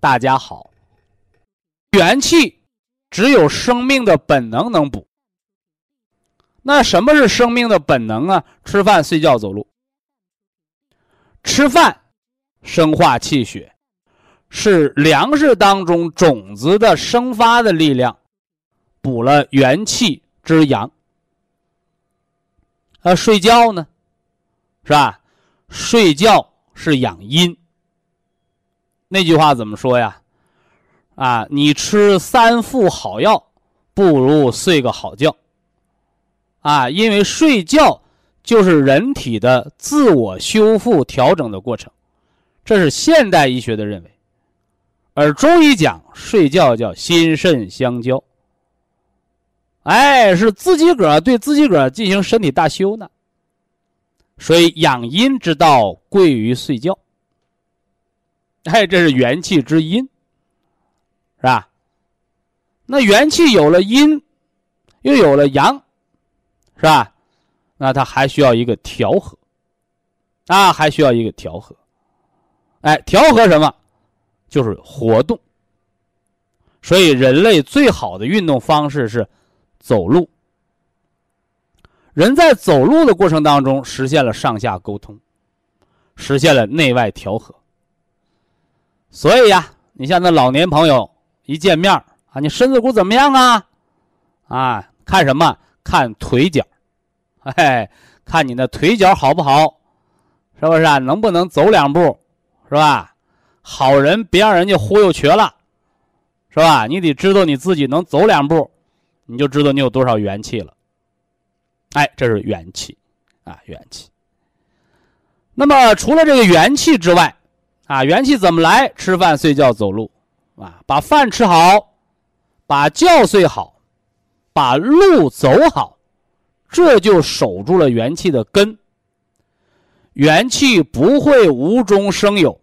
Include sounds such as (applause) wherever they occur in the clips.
大家好。元气只有生命的本能能补。那什么是生命的本能啊？吃饭、睡觉、走路。吃饭。生化气血是粮食当中种子的生发的力量，补了元气之阳。啊，睡觉呢，是吧？睡觉是养阴。那句话怎么说呀？啊，你吃三副好药，不如睡个好觉。啊，因为睡觉就是人体的自我修复调整的过程。这是现代医学的认为，而中医讲睡觉叫心肾相交，哎，是自己个儿对自己个儿进行身体大修呢。所以养阴之道贵于睡觉，(laughs) 哎，这是元气之阴，是吧？那元气有了阴，又有了阳，是吧？那它还需要一个调和，啊，还需要一个调和。哎，调和什么？就是活动。所以，人类最好的运动方式是走路。人在走路的过程当中，实现了上下沟通，实现了内外调和。所以呀，你像那老年朋友一见面啊，你身子骨怎么样啊？啊，看什么？看腿脚，(laughs) 哎，看你的腿脚好不好？是不是啊？能不能走两步？是吧？好人别让人家忽悠瘸了，是吧？你得知道你自己能走两步，你就知道你有多少元气了。哎，这是元气，啊，元气。那么除了这个元气之外，啊，元气怎么来？吃饭、睡觉、走路，啊，把饭吃好，把觉睡好，把路走好，这就守住了元气的根。元气不会无中生有，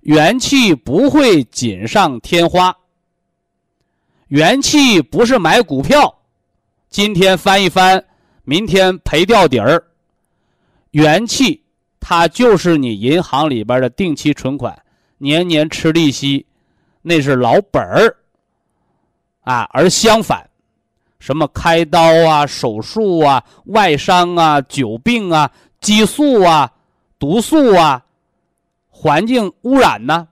元气不会锦上添花。元气不是买股票，今天翻一翻，明天赔掉底儿。元气它就是你银行里边的定期存款，年年吃利息，那是老本儿。啊，而相反，什么开刀啊、手术啊、外伤啊、久病啊。激素啊，毒素啊，环境污染呢，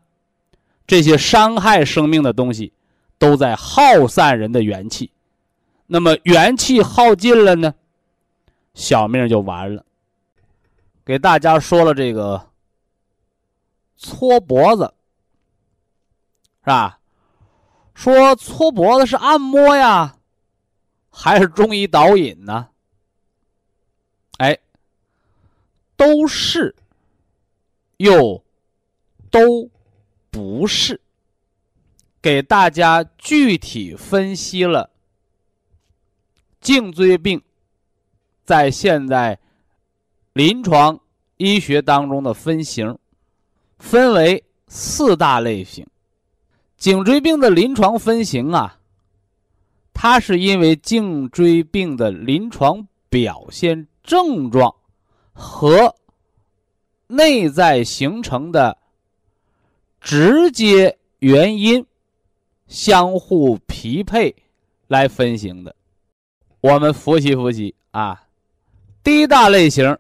这些伤害生命的东西，都在耗散人的元气。那么元气耗尽了呢，小命就完了。给大家说了这个搓脖子，是吧？说搓脖子是按摩呀，还是中医导引呢？哎。都是，又都不是，给大家具体分析了颈椎病在现在临床医学当中的分型，分为四大类型。颈椎病的临床分型啊，它是因为颈椎病的临床表现症状。和内在形成的直接原因相互匹配来分型的，我们复习复习啊。第一大类型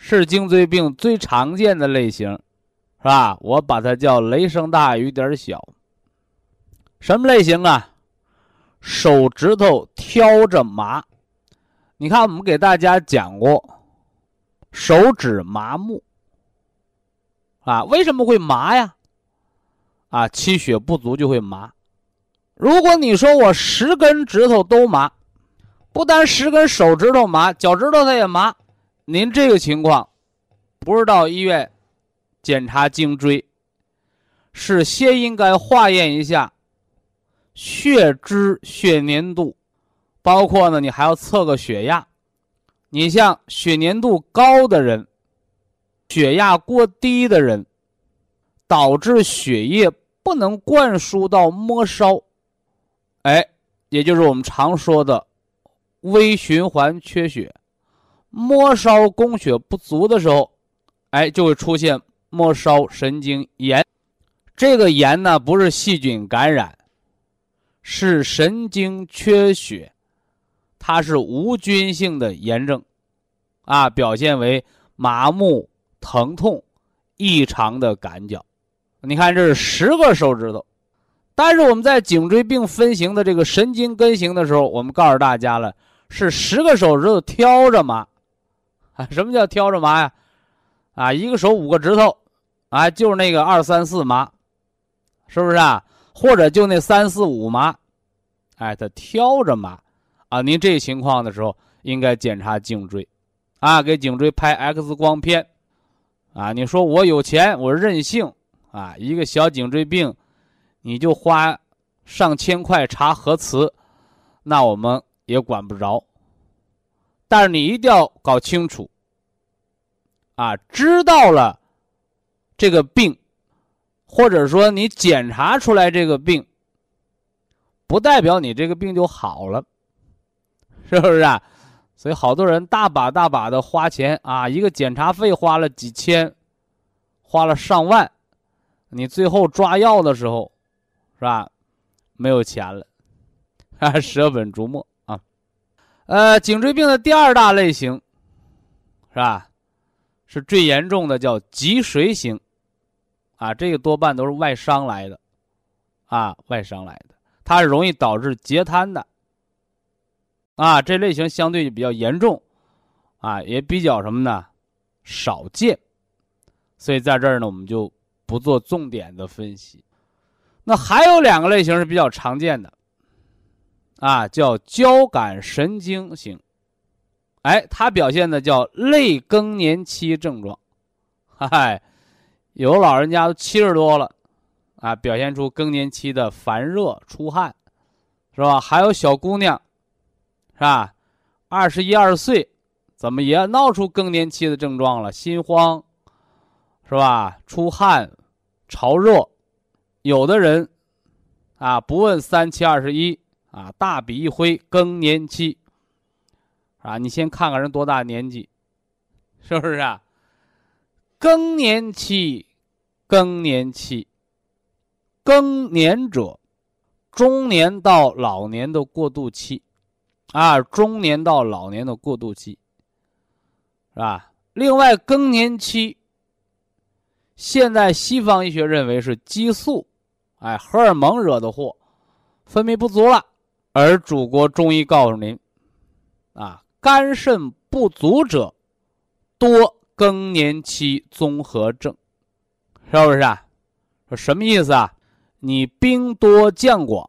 是颈椎病最常见的类型，是吧？我把它叫雷声大雨点小。什么类型啊？手指头挑着麻。你看，我们给大家讲过，手指麻木啊，为什么会麻呀？啊，气血不足就会麻。如果你说我十根指头都麻，不单十根手指头麻，脚趾头它也麻，您这个情况，不是到医院检查颈椎，是先应该化验一下血脂、血粘度。包括呢，你还要测个血压。你像血粘度高的人，血压过低的人，导致血液不能灌输到末梢，哎，也就是我们常说的微循环缺血，末梢供血不足的时候，哎，就会出现末梢神经炎。这个炎呢，不是细菌感染，是神经缺血。它是无菌性的炎症，啊，表现为麻木、疼痛、异常的感脚。你看，这是十个手指头，但是我们在颈椎病分型的这个神经根型的时候，我们告诉大家了，是十个手指头挑着麻。啊，什么叫挑着麻呀？啊，一个手五个指头，啊，就是那个二三四麻，是不是啊？或者就那三四五麻，哎，他挑着麻。啊，您这情况的时候应该检查颈椎，啊，给颈椎拍 X 光片，啊，你说我有钱，我任性，啊，一个小颈椎病，你就花上千块查核磁，那我们也管不着。但是你一定要搞清楚，啊，知道了这个病，或者说你检查出来这个病，不代表你这个病就好了。是不是啊？所以好多人大把大把的花钱啊，一个检查费花了几千，花了上万，你最后抓药的时候，是吧？没有钱了，啊，舍本逐末。呃，颈椎病的第二大类型，是吧？是最严重的，叫脊髓型，啊，这个多半都是外伤来的，啊，外伤来的，它是容易导致截瘫的。啊，这类型相对就比较严重，啊，也比较什么呢？少见，所以在这儿呢，我们就不做重点的分析。那还有两个类型是比较常见的，啊，叫交感神经型，哎，它表现的叫类更年期症状，嗨，有老人家都七十多了，啊，表现出更年期的烦热、出汗，是吧？还有小姑娘。是吧？二十一二岁，怎么也闹出更年期的症状了？心慌，是吧？出汗，潮热，有的人啊，不问三七二十一啊，大笔一挥，更年期啊！你先看看人多大年纪，是不是啊？更年期，更年期，更年者，中年到老年的过渡期。啊，中年到老年的过渡期，是吧？另外，更年期，现在西方医学认为是激素，哎，荷尔蒙惹的祸，分泌不足了。而祖国中医告诉您，啊，肝肾不足者多更年期综合症，是不是啊？说什么意思啊？你兵多将广，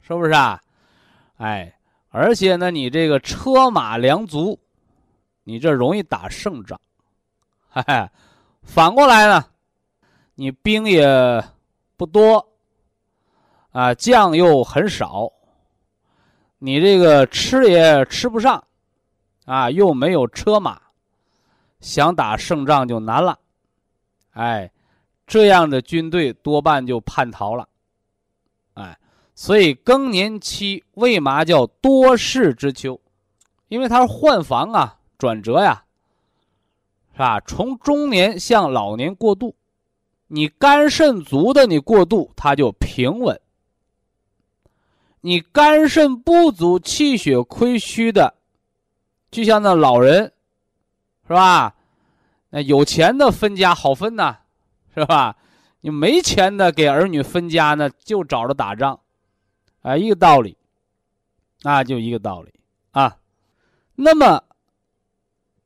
是不是啊？哎。而且呢，你这个车马粮足，你这容易打胜仗，嗨，反过来呢，你兵也不多，啊，将又很少，你这个吃也吃不上，啊，又没有车马，想打胜仗就难了，哎，这样的军队多半就叛逃了，哎。所以更年期为嘛叫多事之秋？因为它是换防啊，转折呀，是吧？从中年向老年过渡，你肝肾足的你过渡，它就平稳；你肝肾不足、气血亏虚的，就像那老人，是吧？那有钱的分家好分呐，是吧？你没钱的给儿女分家呢，就找着打仗，啊，一个道理，啊，就一个道理啊。那么，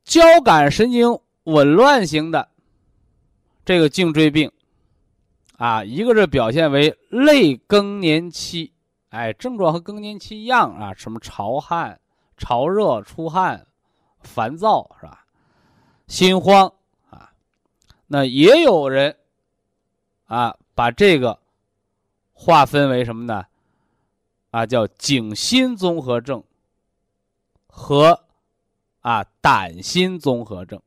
交感神经紊乱型的这个颈椎病，啊，一个是表现为类更年期，哎，症状和更年期一样啊，什么潮汗、潮热、出汗、烦躁，是吧？心慌啊，那也有人啊，把这个划分为什么呢？啊，叫颈心综合症。和啊胆心综合症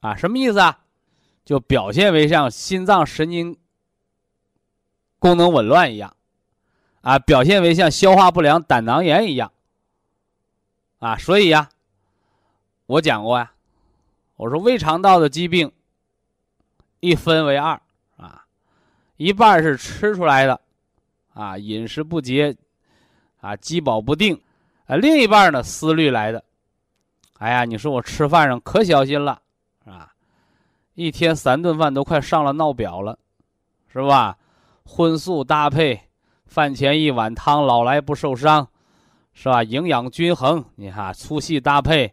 啊什么意思啊？就表现为像心脏神经功能紊乱一样啊，表现为像消化不良、胆囊炎一样啊。所以呀，我讲过呀，我说胃肠道的疾病一分为二啊，一半是吃出来的啊，饮食不节啊，饥饱不定。啊，另一半呢，思虑来的。哎呀，你说我吃饭上可小心了，啊，一天三顿饭都快上了闹表了，是吧？荤素搭配，饭前一碗汤，老来不受伤，是吧？营养均衡，你看粗细搭配，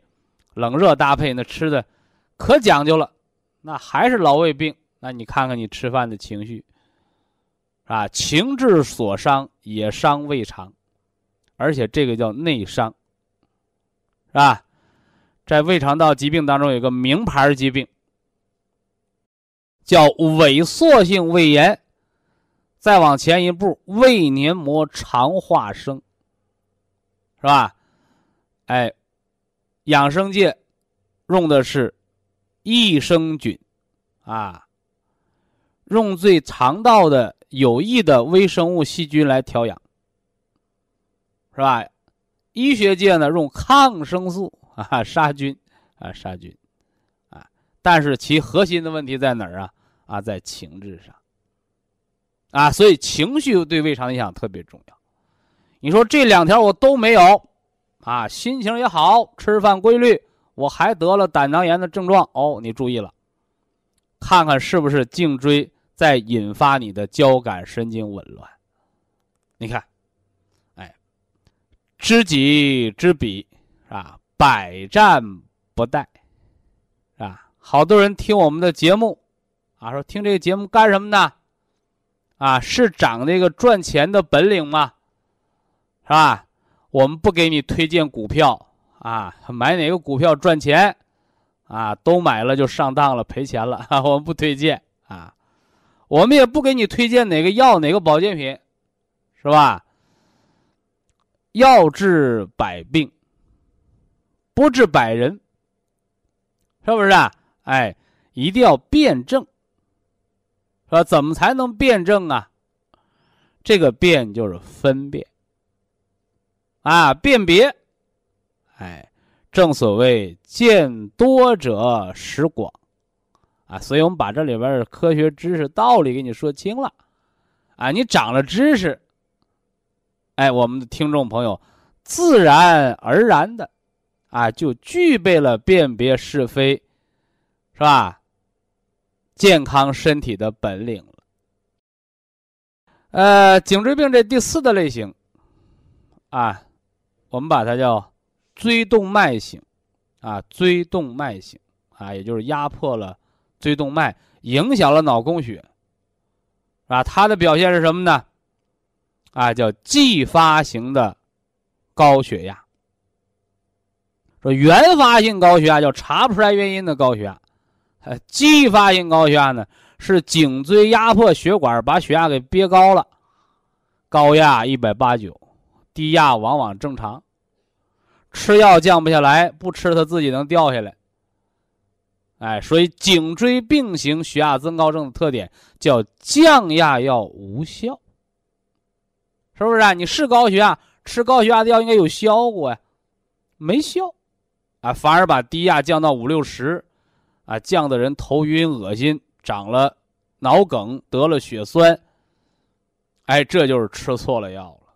冷热搭配，那吃的可讲究了。那还是老胃病，那你看看你吃饭的情绪，啊，情志所伤也伤胃肠。而且这个叫内伤，是吧？在胃肠道疾病当中，有个名牌疾病，叫萎缩性胃炎。再往前一步，胃黏膜肠化生，是吧？哎，养生界用的是益生菌，啊，用最肠道的有益的微生物细菌来调养。是吧？医学界呢用抗生素 (laughs) 啊杀菌啊杀菌啊，但是其核心的问题在哪儿啊？啊，在情志上啊，所以情绪对胃肠影响特别重要。你说这两条我都没有啊，心情也好，吃饭规律，我还得了胆囊炎的症状哦，你注意了，看看是不是颈椎在引发你的交感神经紊乱？你看。哎知己知彼，啊？百战不殆，是吧？好多人听我们的节目，啊，说听这个节目干什么呢？啊，是长这个赚钱的本领吗？是吧？我们不给你推荐股票，啊，买哪个股票赚钱，啊，都买了就上当了，赔钱了，(laughs) 我们不推荐啊。我们也不给你推荐哪个药，哪个保健品，是吧？要治百病，不治百人，是不是啊？哎，一定要辩证，说怎么才能辩证啊？这个辨就是分辨啊，辨别。哎，正所谓见多者识广啊，所以我们把这里边的科学知识道理给你说清了啊，你长了知识。哎，我们的听众朋友，自然而然的，啊，就具备了辨别是非，是吧？健康身体的本领了。呃，颈椎病这第四的类型，啊，我们把它叫椎动脉型，啊，椎动脉型，啊，也就是压迫了椎动脉，影响了脑供血，啊，它的表现是什么呢？啊，叫继发型的高血压。说原发性高血压叫查不出来原因的高血压，呃，继发性高血压呢是颈椎压迫血管，把血压给憋高了，高压一百八九，低压往往正常，吃药降不下来，不吃它自己能掉下来。哎，所以颈椎病型血压增高症的特点叫降压药无效。是不是啊？你是高血压，吃高血压的药应该有效果呀，没效，啊，反而把低压降到五六十，啊，降的人头晕恶心，长了脑梗，得了血栓，哎，这就是吃错了药了，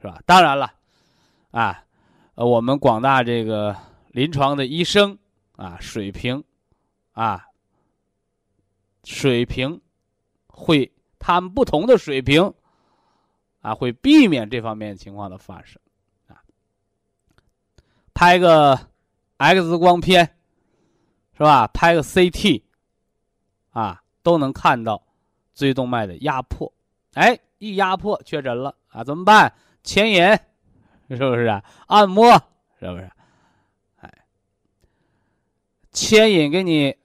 是吧？当然了，啊，我们广大这个临床的医生啊，水平，啊，水平会他们不同的水平，啊，会避免这方面情况的发生，啊，拍个 X 光片，是吧？拍个 CT，啊，都能看到椎动脉的压迫，哎，一压迫确诊了啊，怎么办？牵引，是不是啊？按摩，是不是？哎，牵引给你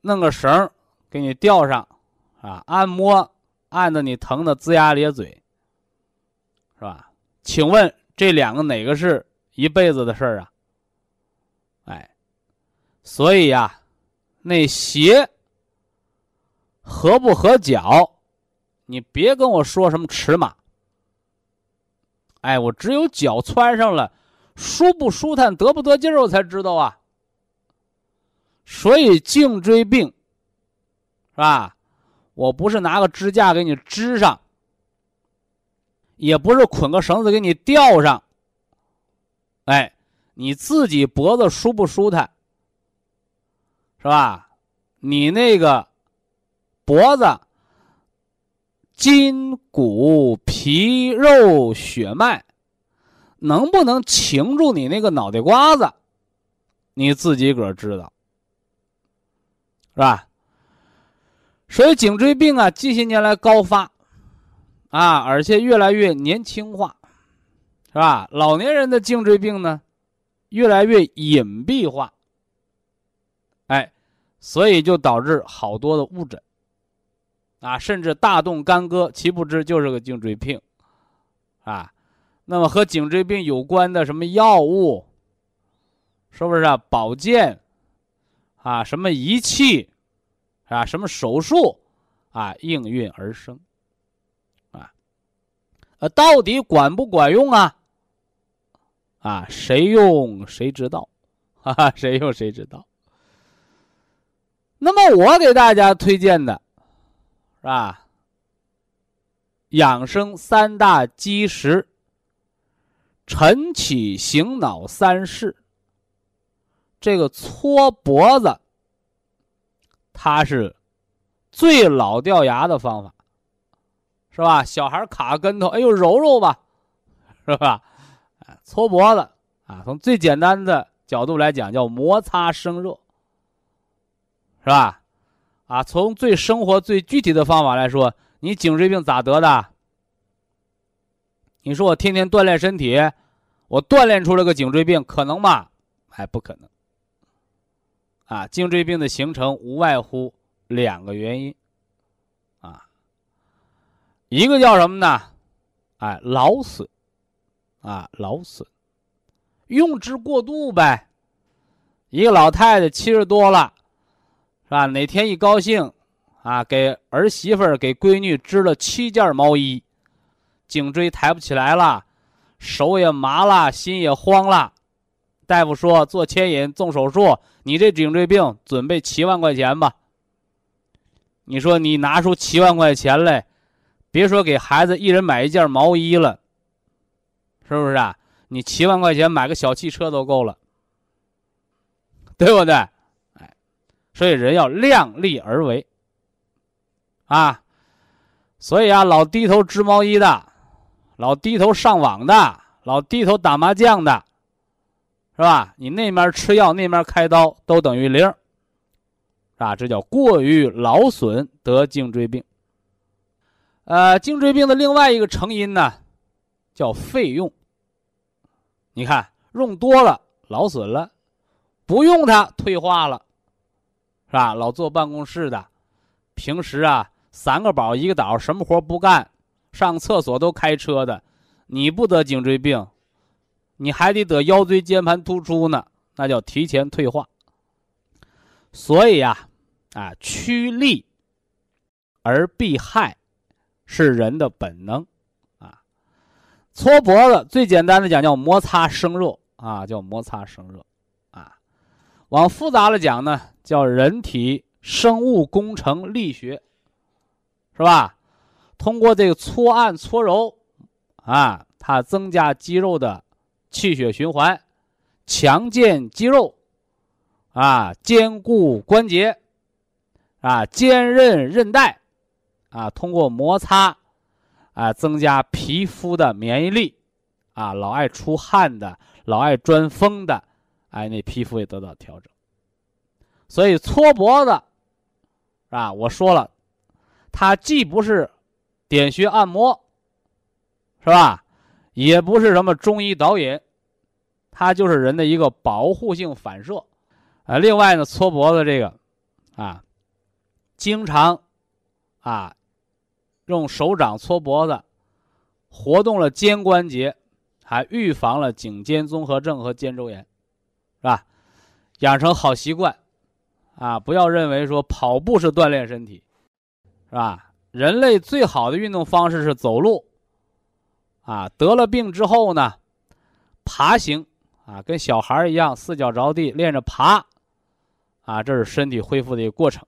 弄个绳给你吊上，啊，按摩，按的你疼的龇牙咧嘴，是吧？请问这两个哪个是一辈子的事儿啊？所以呀，那鞋合不合脚，你别跟我说什么尺码。哎，我只有脚穿上了，舒不舒坦，得不得劲儿，我才知道啊。所以颈椎病，是吧？我不是拿个支架给你支上，也不是捆个绳子给你吊上。哎，你自己脖子舒不舒坦，是吧？你那个脖子。筋骨皮肉血脉，能不能擎住你那个脑袋瓜子？你自己个儿知道，是吧？所以颈椎病啊，近些年来高发，啊，而且越来越年轻化，是吧？老年人的颈椎病呢，越来越隐蔽化，所以就导致好多的误诊。啊，甚至大动干戈，其不知就是个颈椎病，啊，那么和颈椎病有关的什么药物，是不是啊？保健，啊，什么仪器，啊，什么手术，啊，应运而生，啊，呃，到底管不管用啊？啊，谁用谁知道，哈 (laughs) 哈，谁用谁知道。那么我给大家推荐的。是吧？养生三大基石：晨起醒脑三式。这个搓脖子，它是最老掉牙的方法，是吧？小孩卡跟头，哎呦，揉揉吧，是吧？搓脖子啊，从最简单的角度来讲，叫摩擦生热，是吧？啊，从最生活、最具体的方法来说，你颈椎病咋得的？你说我天天锻炼身体，我锻炼出了个颈椎病，可能吗？还不可能。啊，颈椎病的形成无外乎两个原因，啊，一个叫什么呢？哎，劳损，啊，劳损，用之过度呗。一个老太太七十多了。是吧？哪天一高兴，啊，给儿媳妇儿、给闺女织了七件毛衣，颈椎抬不起来了，手也麻了，心也慌了。大夫说做牵引、动手术，你这颈椎病准备七万块钱吧。你说你拿出七万块钱来，别说给孩子一人买一件毛衣了，是不是啊？你七万块钱买个小汽车都够了，对不对？所以人要量力而为，啊，所以啊，老低头织毛衣的，老低头上网的，老低头打麻将的，是吧？你那面吃药，那面开刀，都等于零，啊，这叫过于劳损得颈椎病。呃，颈椎病的另外一个成因呢，叫费用。你看，用多了劳损了，不用它退化了。是吧？老坐办公室的，平时啊三个宝一个倒，什么活不干，上厕所都开车的，你不得颈椎病，你还得得腰椎间盘突出呢，那叫提前退化。所以呀，啊趋利而避害，是人的本能啊。搓脖子最简单的讲叫摩擦生热啊，叫摩擦生热啊。往复杂了讲呢。叫人体生物工程力学，是吧？通过这个搓按搓揉，啊，它增加肌肉的气血循环，强健肌肉，啊，坚固关节，啊，坚韧韧带，啊，通过摩擦，啊，增加皮肤的免疫力，啊，老爱出汗的，老爱钻风的，哎，那皮肤也得到调整。所以搓脖子，啊，我说了，它既不是点穴按摩，是吧？也不是什么中医导引，它就是人的一个保护性反射。啊，另外呢，搓脖子这个，啊，经常，啊，用手掌搓脖子，活动了肩关节，还预防了颈肩综合症和肩周炎，是吧？养成好习惯。啊，不要认为说跑步是锻炼身体，是吧？人类最好的运动方式是走路。啊，得了病之后呢，爬行，啊，跟小孩一样，四脚着地练着爬，啊，这是身体恢复的一个过程。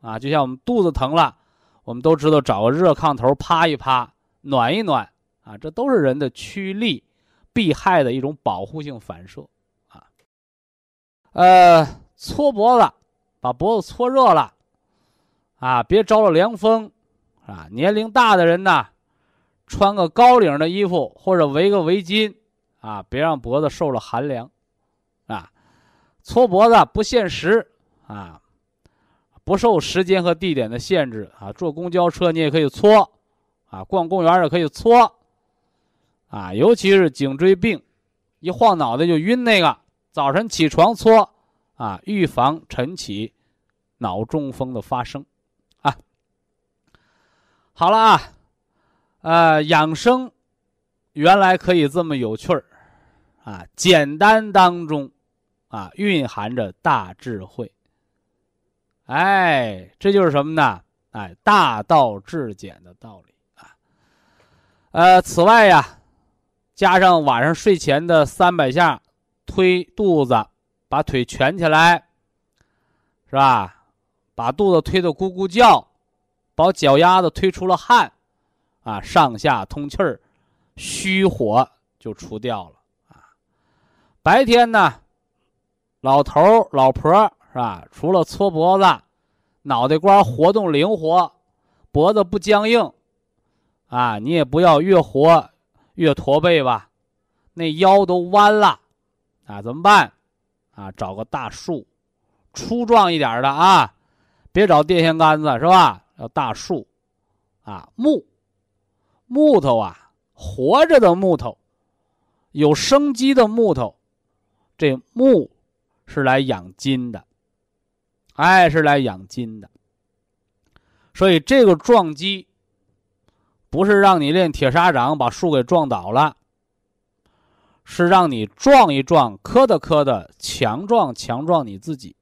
啊，就像我们肚子疼了，我们都知道找个热炕头趴一趴，暖一暖，啊，这都是人的趋利避害的一种保护性反射。啊，呃，搓脖子。把脖子搓热了，啊，别着了凉风，啊，年龄大的人呢，穿个高领的衣服或者围个围巾，啊，别让脖子受了寒凉，啊，搓脖子不限时，啊，不受时间和地点的限制，啊，坐公交车你也可以搓，啊，逛公园也可以搓，啊，尤其是颈椎病，一晃脑袋就晕那个，早晨起床搓。啊，预防晨起脑中风的发生，啊，好了啊，呃，养生原来可以这么有趣儿，啊，简单当中啊蕴含着大智慧，哎，这就是什么呢？哎，大道至简的道理啊。呃，此外呀，加上晚上睡前的三百下推肚子。把腿蜷起来，是吧？把肚子推得咕咕叫，把脚丫子推出了汗，啊，上下通气儿，虚火就除掉了啊。白天呢，老头老婆是吧？除了搓脖子，脑袋瓜活动灵活，脖子不僵硬，啊，你也不要越活越驼背吧，那腰都弯了，啊，怎么办？啊，找个大树，粗壮一点的啊，别找电线杆子是吧？要大树，啊木，木头啊，活着的木头，有生机的木头，这木是来养筋的，哎，是来养筋的。所以这个撞击，不是让你练铁砂掌把树给撞倒了。是让你撞一撞，磕的磕的，强壮强壮你自己，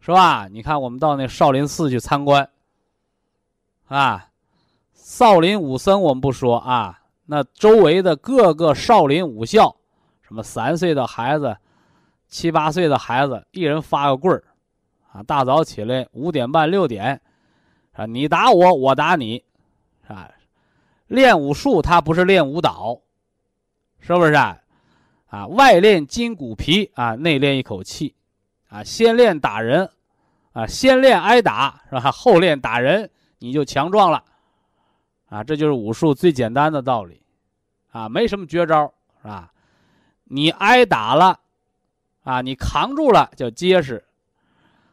是吧？你看，我们到那少林寺去参观，啊，少林武僧我们不说啊，那周围的各个少林武校，什么三岁的孩子，七八岁的孩子，一人发个棍儿，啊，大早起来五点半六点，啊，你打我，我打你，啊，练武术他不是练舞蹈。是不是啊？啊，外练筋骨皮啊，内练一口气，啊，先练打人，啊，先练挨打是吧？后练打人，你就强壮了，啊，这就是武术最简单的道理，啊，没什么绝招是吧？你挨打了，啊，你扛住了叫结实，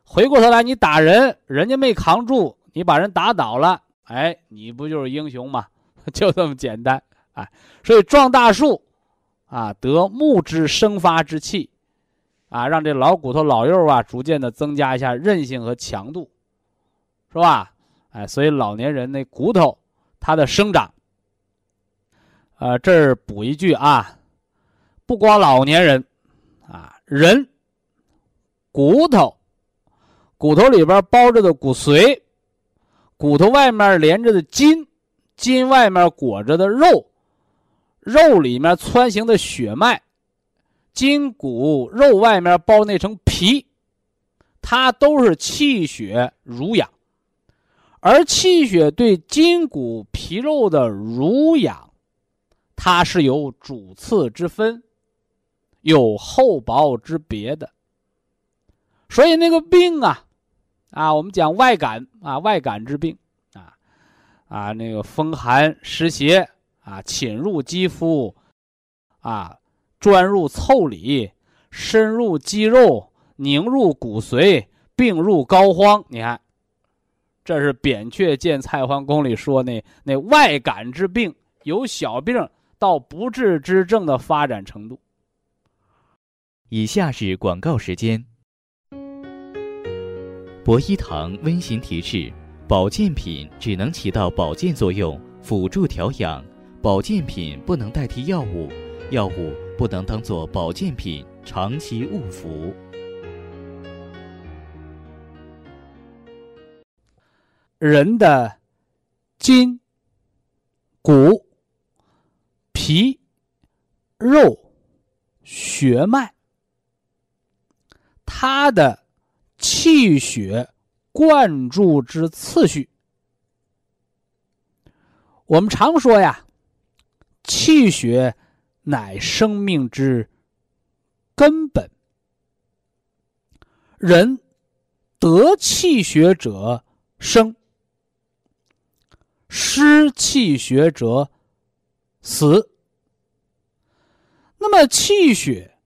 回过头来你打人，人家没扛住，你把人打倒了，哎，你不就是英雄吗？(laughs) 就这么简单，哎，所以撞大树。啊，得木之生发之气，啊，让这老骨头老肉啊，逐渐的增加一下韧性和强度，是吧？哎，所以老年人那骨头，它的生长，呃，这儿补一句啊，不光老年人，啊，人骨头，骨头里边包着的骨髓，骨头外面连着的筋，筋外面裹着的肉。肉里面穿行的血脉，筋骨肉外面包那层皮，它都是气血濡养，而气血对筋骨皮肉的濡养，它是有主次之分，有厚薄之别的。所以那个病啊，啊，我们讲外感啊，外感之病啊，啊，那个风寒湿邪啊侵入肌肤，啊，钻入腠理，深入肌肉，凝入骨髓，病入膏肓。你看，这是扁鹊见蔡桓公里说那那外感之病，由小病到不治之症的发展程度。以下是广告时间。博一堂温馨提示：保健品只能起到保健作用，辅助调养；保健品不能代替药物，药物不能当做保健品长期误服。人的筋、骨、皮、肉、血脉。它的气血灌注之次序，我们常说呀，气血乃生命之根本。人得气血者生，失气血者死。那么气血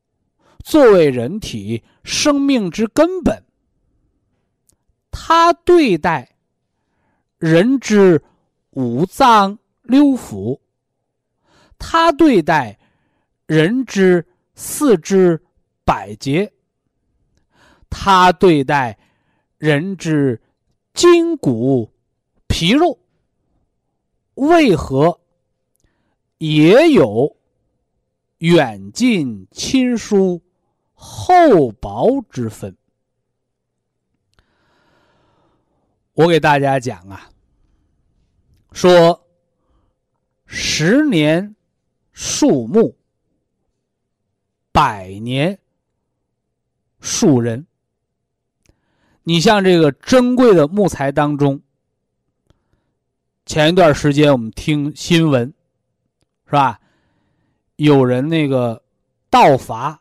作为人体。生命之根本，他对待人之五脏六腑，他对待人之四肢百节，他对待人之筋骨皮肉，为何也有远近亲疏？厚薄之分，我给大家讲啊，说十年树木，百年树人。你像这个珍贵的木材当中，前一段时间我们听新闻，是吧？有人那个盗伐。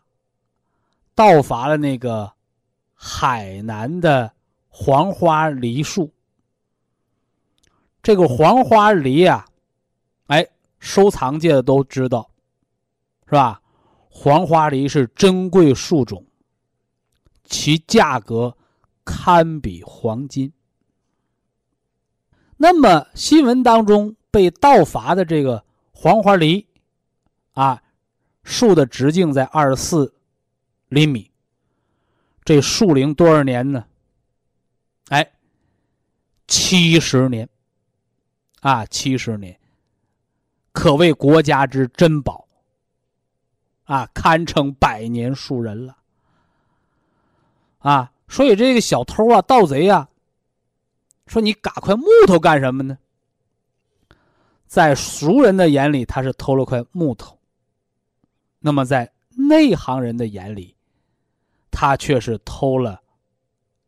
盗伐了那个海南的黄花梨树。这个黄花梨啊，哎，收藏界的都知道，是吧？黄花梨是珍贵树种，其价格堪比黄金。那么新闻当中被盗伐的这个黄花梨，啊，树的直径在二十四。厘米，这树龄多少年呢？哎，七十年，啊，七十年，可谓国家之珍宝，啊，堪称百年树人了，啊，所以这个小偷啊、盗贼啊，说你嘎块木头干什么呢？在熟人的眼里，他是偷了块木头，那么在内行人的眼里，他却是偷了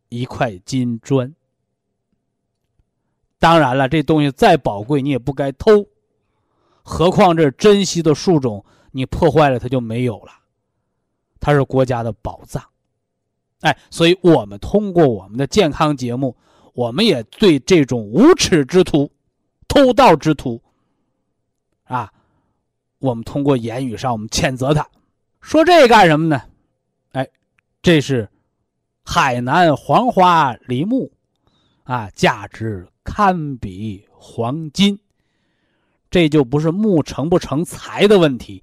一块金砖。当然了，这东西再宝贵，你也不该偷。何况这珍稀的树种，你破坏了它就没有了。它是国家的宝藏，哎，所以我们通过我们的健康节目，我们也对这种无耻之徒、偷盗之徒，啊，我们通过言语上我们谴责他，说这干什么呢？哎这是海南黄花梨木，啊，价值堪比黄金。这就不是木成不成材的问题，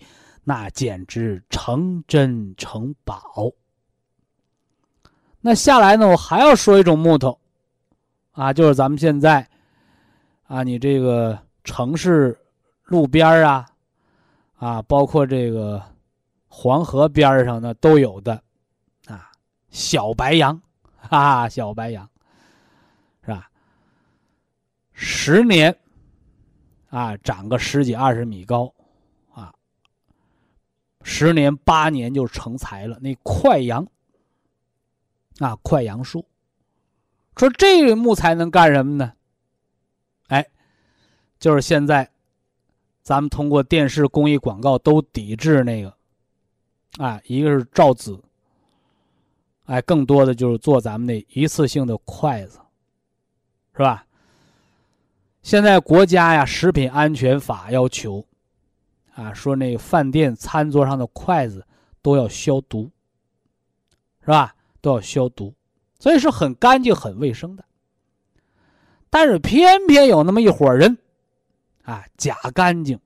那简直成真成宝。那下来呢，我还要说一种木头，啊，就是咱们现在，啊，你这个城市路边啊，啊，包括这个黄河边上呢都有的。啊小白杨，哈，小白杨，是吧？十年，啊，长个十几二十米高，十年八年就成材了。那快杨，啊，快杨树，说这个木材能干什么呢？哎，就是现在，咱们通过电视、公益广告都抵制那个，啊，一个是造纸。哎，更多的就是做咱们那一次性的筷子，是吧？现在国家呀，食品安全法要求，啊，说那饭店餐桌上的筷子都要消毒，是吧？都要消毒，所以是很干净、很卫生的。但是偏偏有那么一伙人，啊，假干净。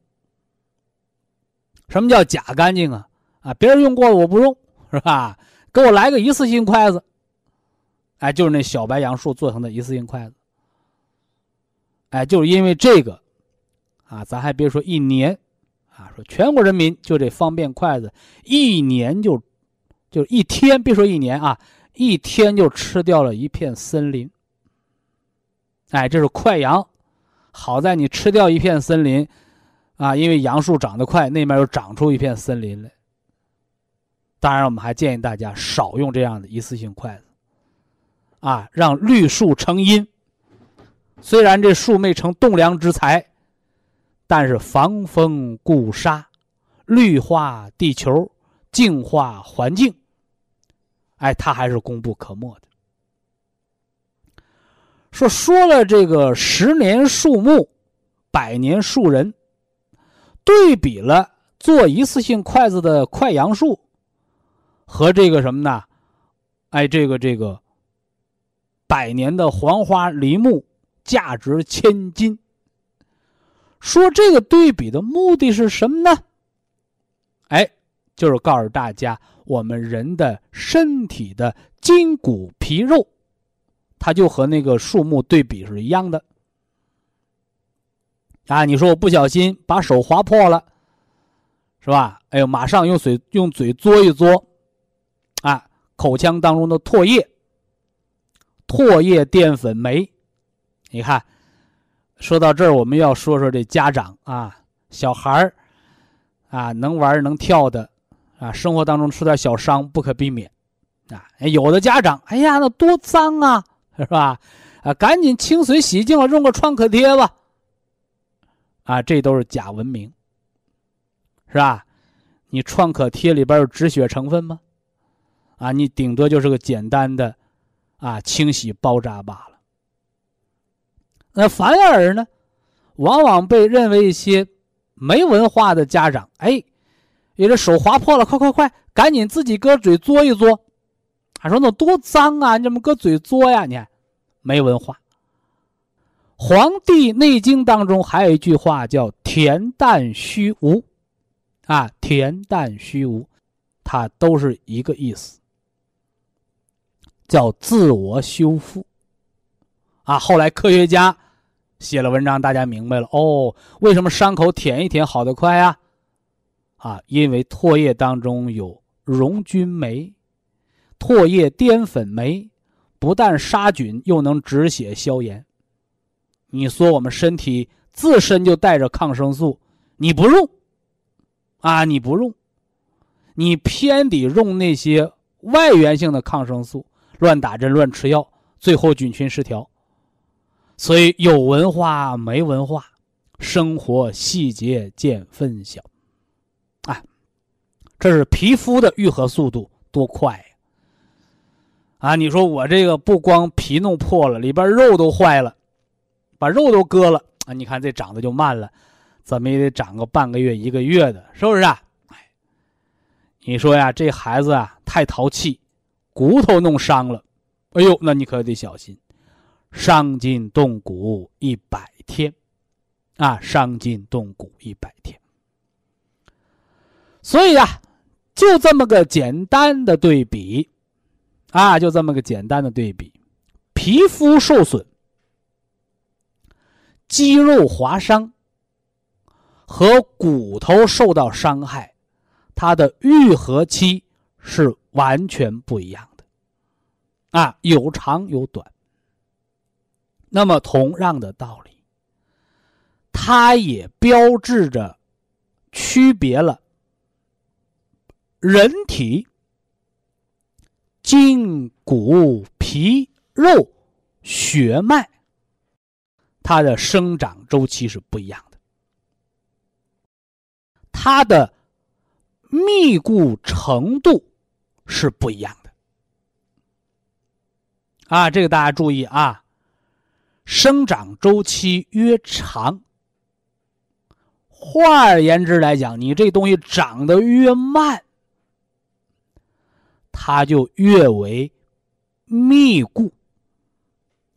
什么叫假干净啊？啊，别人用过了我不用，是吧？给我来个一次性筷子，哎，就是那小白杨树做成的一次性筷子。哎，就是因为这个，啊，咱还别说一年，啊，说全国人民就这方便筷子，一年就，就一天，别说一年啊，一天就吃掉了一片森林。哎，这是快杨，好在你吃掉一片森林，啊，因为杨树长得快，那面又长出一片森林来。当然，我们还建议大家少用这样的一次性筷子，啊，让绿树成荫。虽然这树没成栋梁之材，但是防风固沙、绿化地球、净化环境，哎，它还是功不可没的。说说了这个十年树木，百年树人，对比了做一次性筷子的快杨树，和这个什么呢？哎，这个这个百年的黄花梨木。价值千金。说这个对比的目的是什么呢？哎，就是告诉大家，我们人的身体的筋骨皮肉，它就和那个树木对比是一样的。啊，你说我不小心把手划破了，是吧？哎呦，马上用嘴用嘴嘬一嘬，啊，口腔当中的唾液，唾液淀粉酶。你看，说到这儿，我们要说说这家长啊，小孩儿啊，能玩能跳的啊，生活当中出点小伤不可避免啊。有的家长，哎呀，那多脏啊，是吧？啊，赶紧清水洗净了，用个创可贴吧。啊，这都是假文明，是吧？你创可贴里边有止血成分吗？啊，你顶多就是个简单的啊清洗包扎罢了。那反而呢，往往被认为一些没文化的家长，哎，你这手划破了，快快快，赶紧自己搁嘴嘬一嘬。他说那多脏啊，你怎么搁嘴嘬呀？你看，没文化。《黄帝内经》当中还有一句话叫“恬淡虚无”，啊，恬淡虚无，它都是一个意思，叫自我修复。啊，后来科学家写了文章，大家明白了哦，为什么伤口舔一舔好得快呀？啊，因为唾液当中有溶菌酶，唾液淀粉酶不但杀菌，又能止血消炎。你说我们身体自身就带着抗生素，你不用，啊，你不用，你偏得用那些外源性的抗生素，乱打针乱吃药，最后菌群失调。所以有文化没文化，生活细节见分晓。啊，这是皮肤的愈合速度多快呀！啊，你说我这个不光皮弄破了，里边肉都坏了，把肉都割了啊！你看这长得就慢了，怎么也得长个半个月一个月的，是不是啊？哎，你说呀，这孩子啊太淘气，骨头弄伤了，哎呦，那你可得小心。伤筋动骨一百天，啊，伤筋动骨一百天。所以呀，就这么个简单的对比，啊，就这么个简单的对比，皮肤受损、肌肉划伤和骨头受到伤害，它的愈合期是完全不一样的，啊，有长有短。那么，同样的道理，它也标志着区别了人体筋骨皮肉血脉，它的生长周期是不一样的，它的密固程度是不一样的。啊，这个大家注意啊。生长周期越长。换而言之来讲，你这东西长得越慢，它就越为密固，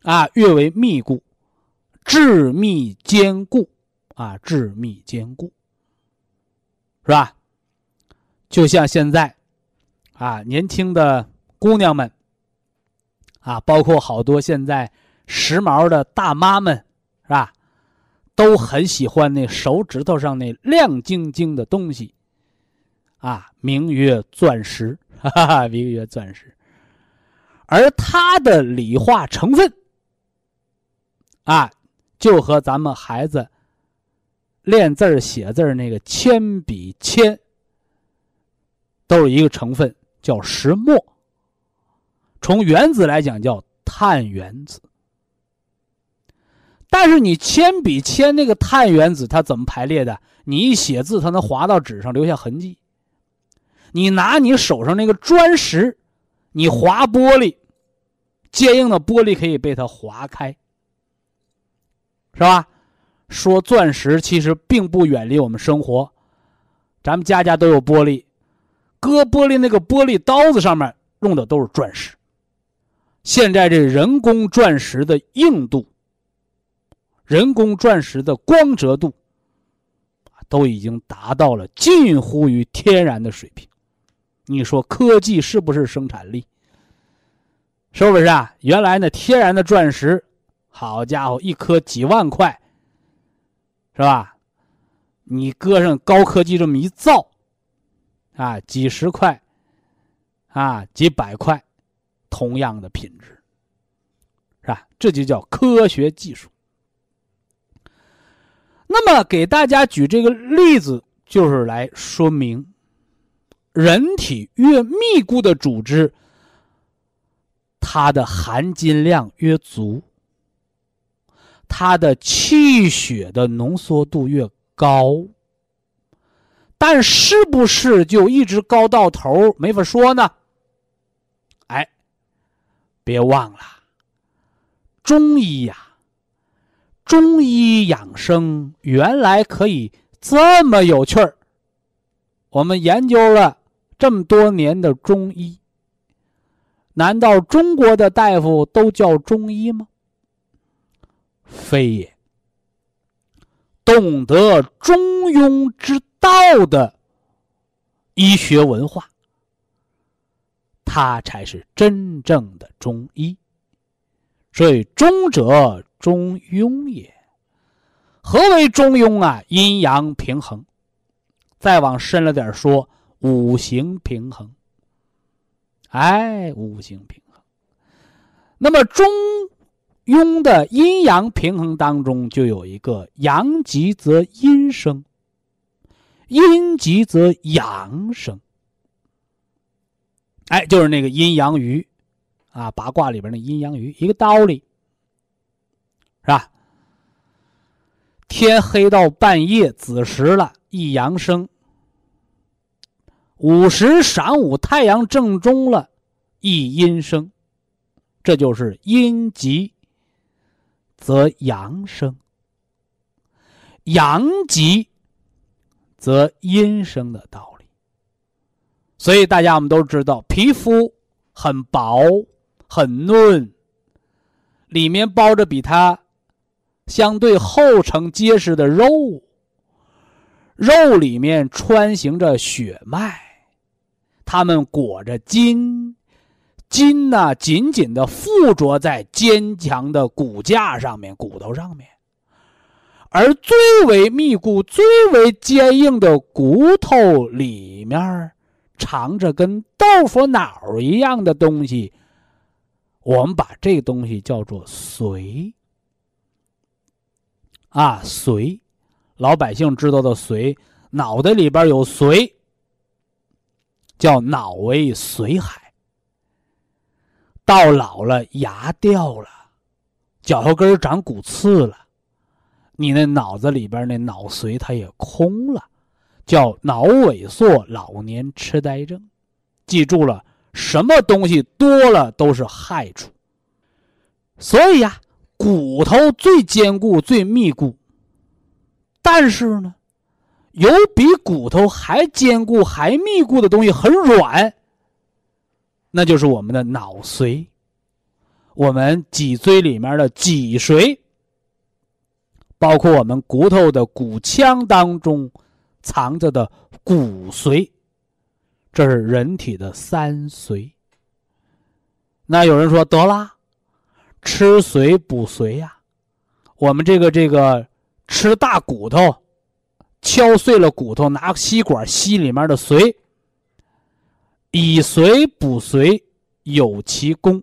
啊，越为密固，致密坚固，啊，致密坚固，是吧？就像现在，啊，年轻的姑娘们，啊，包括好多现在时髦的大妈们，是吧？都很喜欢那手指头上那亮晶晶的东西，啊，名曰钻石，哈哈，名曰钻石。而它的理化成分，啊，就和咱们孩子练字写字那个铅笔铅，都是一个成分，叫石墨。从原子来讲，叫碳原子。但是你铅笔铅那个碳原子它怎么排列的？你一写字，它能划到纸上留下痕迹。你拿你手上那个砖石，你划玻璃，坚硬的玻璃可以被它划开，是吧？说钻石其实并不远离我们生活，咱们家家都有玻璃，割玻璃那个玻璃刀子上面用的都是钻石。现在这人工钻石的硬度。人工钻石的光泽度，都已经达到了近乎于天然的水平。你说科技是不是生产力？是不是啊？原来那天然的钻石，好家伙，一颗几万块，是吧？你搁上高科技这么一造，啊，几十块，啊，几百块，同样的品质，是吧？这就叫科学技术。那么，给大家举这个例子，就是来说明，人体越密固的组织，它的含金量越足，它的气血的浓缩度越高。但是不是就一直高到头没法说呢？哎，别忘了，中医呀。中医养生原来可以这么有趣儿。我们研究了这么多年的中医，难道中国的大夫都叫中医吗？非也。懂得中庸之道的医学文化，他才是真正的中医。所以，中者。中庸也，何为中庸啊？阴阳平衡，再往深了点说，五行平衡。哎，五行平衡。那么中庸的阴阳平衡当中，就有一个阳极则阴生，阴极则阳生。哎，就是那个阴阳鱼，啊，八卦里边的阴阳鱼，一个道理。是吧？天黑到半夜子时了，一阳生；午时晌午太阳正中了，一阴生。这就是阴极则阳生，阳极则阴生的道理。所以大家我们都知道，皮肤很薄很嫩，里面包着比它。相对厚成结实的肉，肉里面穿行着血脉，它们裹着筋，筋呢紧紧的附着在坚强的骨架上面、骨头上面，而最为密固、最为坚硬的骨头里面藏着跟豆腐脑一样的东西，我们把这个东西叫做髓。啊，髓，老百姓知道的髓，脑袋里边有髓，叫脑为髓海。到老了，牙掉了，脚后跟长骨刺了，你那脑子里边那脑髓它也空了，叫脑萎缩、老年痴呆症。记住了，什么东西多了都是害处。所以呀，骨头最坚固、最密固，但是呢，有比骨头还坚固、还密固的东西很软，那就是我们的脑髓，我们脊椎里面的脊髓，包括我们骨头的骨腔当中藏着的骨髓，这是人体的三髓。那有人说得了。吃髓补髓呀，我们这个这个吃大骨头，敲碎了骨头，拿吸管吸里面的髓，以髓补髓有其功，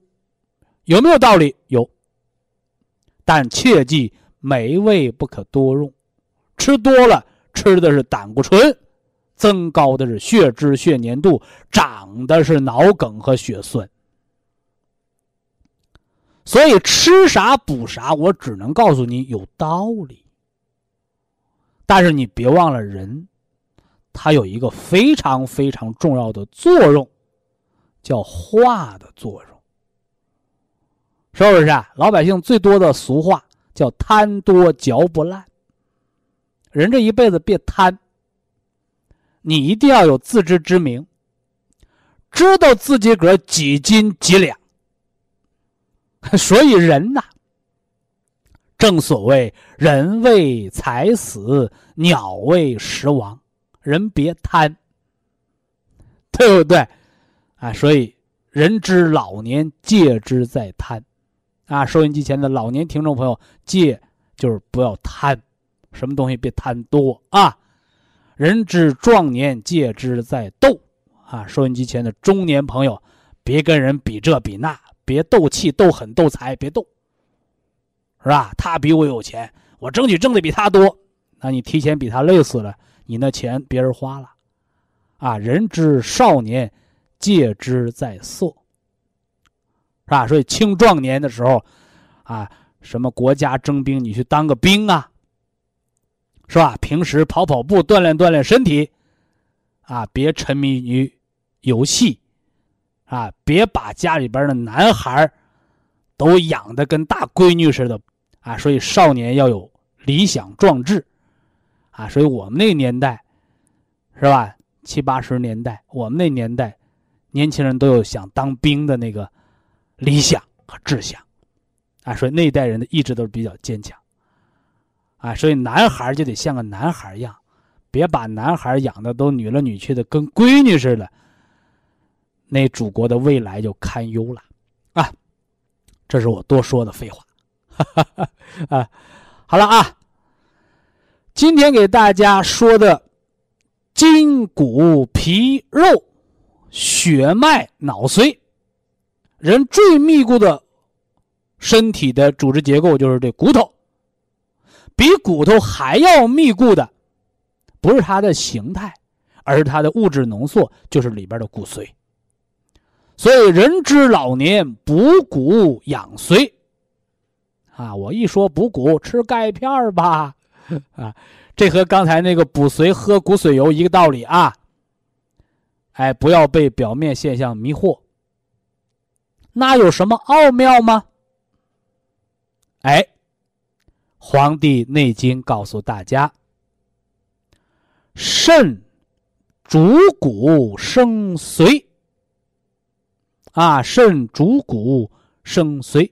有没有道理？有。但切记美味不可多用，吃多了吃的是胆固醇，增高的是血脂、血粘度，长的是脑梗和血栓。所以吃啥补啥，我只能告诉你有道理。但是你别忘了，人他有一个非常非常重要的作用，叫化的作用，是不是啊？老百姓最多的俗话叫“贪多嚼不烂”。人这一辈子别贪，你一定要有自知之明，知道自己个几斤几两。(laughs) 所以人呐，正所谓“人为财死，鸟为食亡”，人别贪，(laughs) 对不对？啊，所以人之老年戒之在贪，啊，收音机前的老年听众朋友，戒就是不要贪，什么东西别贪多啊。人之壮年戒之在斗，啊，收音机前的中年朋友，别跟人比这比那。别斗气、斗狠、斗财，别斗，是吧？他比我有钱，我争取挣的比他多，那你提前比他累死了，你那钱别人花了，啊！人之少年，戒之在色，是吧？所以青壮年的时候，啊，什么国家征兵，你去当个兵啊，是吧？平时跑跑步，锻炼锻炼身体，啊，别沉迷于游戏。啊，别把家里边的男孩都养的跟大闺女似的，啊，所以少年要有理想壮志，啊，所以我们那个年代，是吧？七八十年代，我们那年代，年轻人都有想当兵的那个理想和志向，啊，所以那一代人的意志都是比较坚强，啊，所以男孩就得像个男孩一样，别把男孩养的都女了女去的跟闺女似的。那祖国的未来就堪忧了，啊，这是我多说的废话，哈哈哈啊，好了啊，今天给大家说的筋骨皮肉血脉脑髓，人最密固的身体的组织结构就是这骨头，比骨头还要密固的，不是它的形态，而是它的物质浓缩，就是里边的骨髓。所以，人之老年补骨养髓，啊，我一说补骨，吃钙片吧，(laughs) 啊，这和刚才那个补髓喝骨髓油一个道理啊。哎，不要被表面现象迷惑。那有什么奥妙吗？哎，《黄帝内经》告诉大家：肾主骨生髓。啊，肾主骨生髓，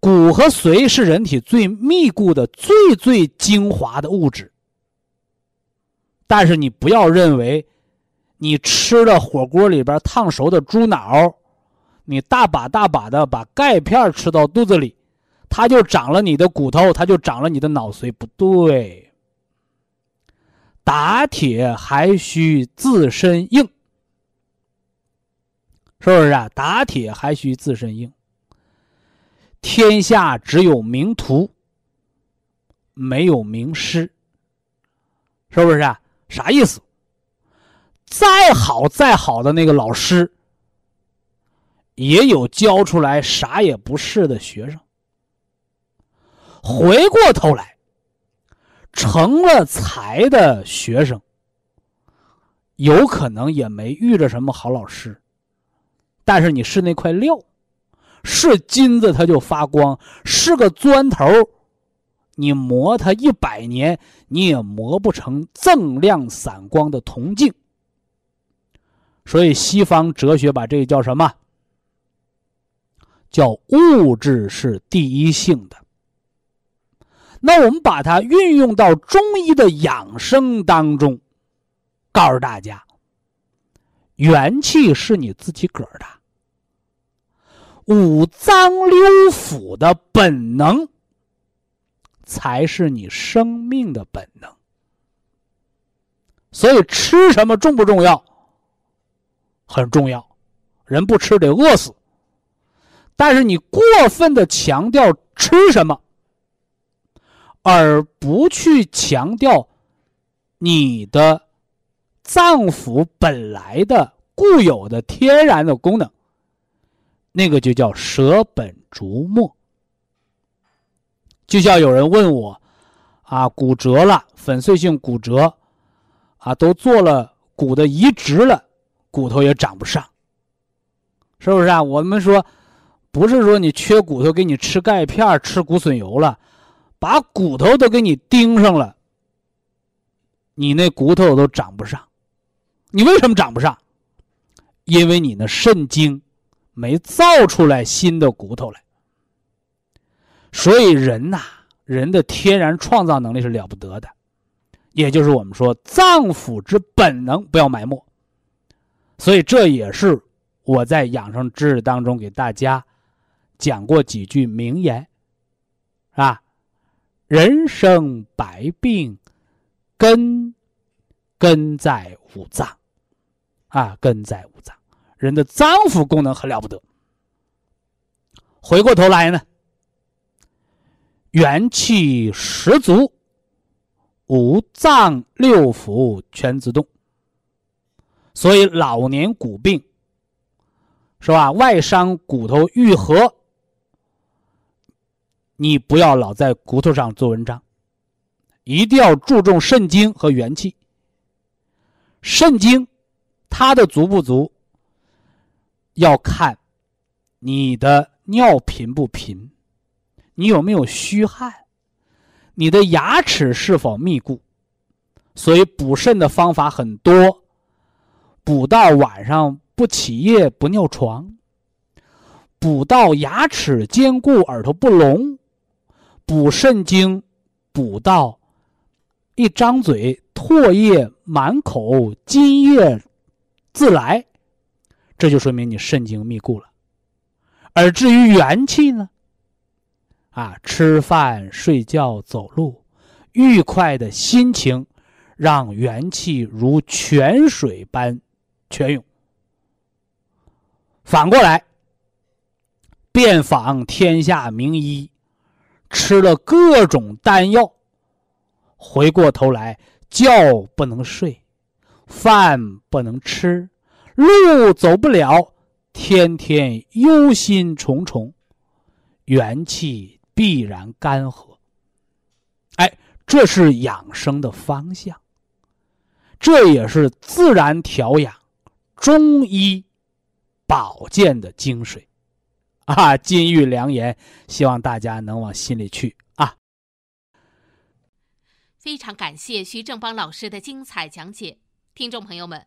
骨和髓是人体最密固的、最最精华的物质。但是你不要认为，你吃了火锅里边烫熟的猪脑，你大把大把的把钙片吃到肚子里，它就长了你的骨头，它就长了你的脑髓，不对。打铁还需自身硬。是不是啊？打铁还需自身硬。天下只有名徒，没有名师。是不是啊？啥意思？再好再好的那个老师，也有教出来啥也不是的学生。回过头来，成了才的学生，有可能也没遇着什么好老师。但是你是那块料，是金子它就发光，是个砖头，你磨它一百年，你也磨不成锃亮散光的铜镜。所以西方哲学把这个叫什么？叫物质是第一性的。那我们把它运用到中医的养生当中，告诉大家，元气是你自己个儿的，五脏六腑的本能才是你生命的本能。所以吃什么重不重要？很重要，人不吃得饿死。但是你过分的强调吃什么。而不去强调你的脏腑本来的固有的天然的功能，那个就叫舍本逐末。就像有人问我，啊，骨折了，粉碎性骨折，啊，都做了骨的移植了，骨头也长不上，是不是啊？我们说，不是说你缺骨头，给你吃钙片、吃骨笋油了。把骨头都给你钉上了，你那骨头都长不上。你为什么长不上？因为你那肾精没造出来新的骨头来。所以人呐，人的天然创造能力是了不得的，也就是我们说脏腑之本能不要埋没。所以这也是我在养生知识当中给大家讲过几句名言，啊。人生百病，根根在五脏，啊，根在五脏。人的脏腑功能很了不得。回过头来呢，元气十足，五脏六腑全自动。所以老年骨病，是吧？外伤骨头愈合。你不要老在骨头上做文章，一定要注重肾精和元气。肾精，它的足不足，要看你的尿频不频，你有没有虚汗，你的牙齿是否密固。所以补肾的方法很多，补到晚上不起夜不尿床，补到牙齿坚固耳朵不聋。补肾精，补到一张嘴唾液满口，津液自来，这就说明你肾精密固了。而至于元气呢？啊，吃饭、睡觉、走路，愉快的心情，让元气如泉水般泉涌。反过来，遍访天下名医。吃了各种丹药，回过头来觉不能睡，饭不能吃，路走不了，天天忧心忡忡，元气必然干涸。哎，这是养生的方向，这也是自然调养、中医保健的精髓。啊，金玉良言，希望大家能往心里去啊！非常感谢徐正邦老师的精彩讲解，听众朋友们，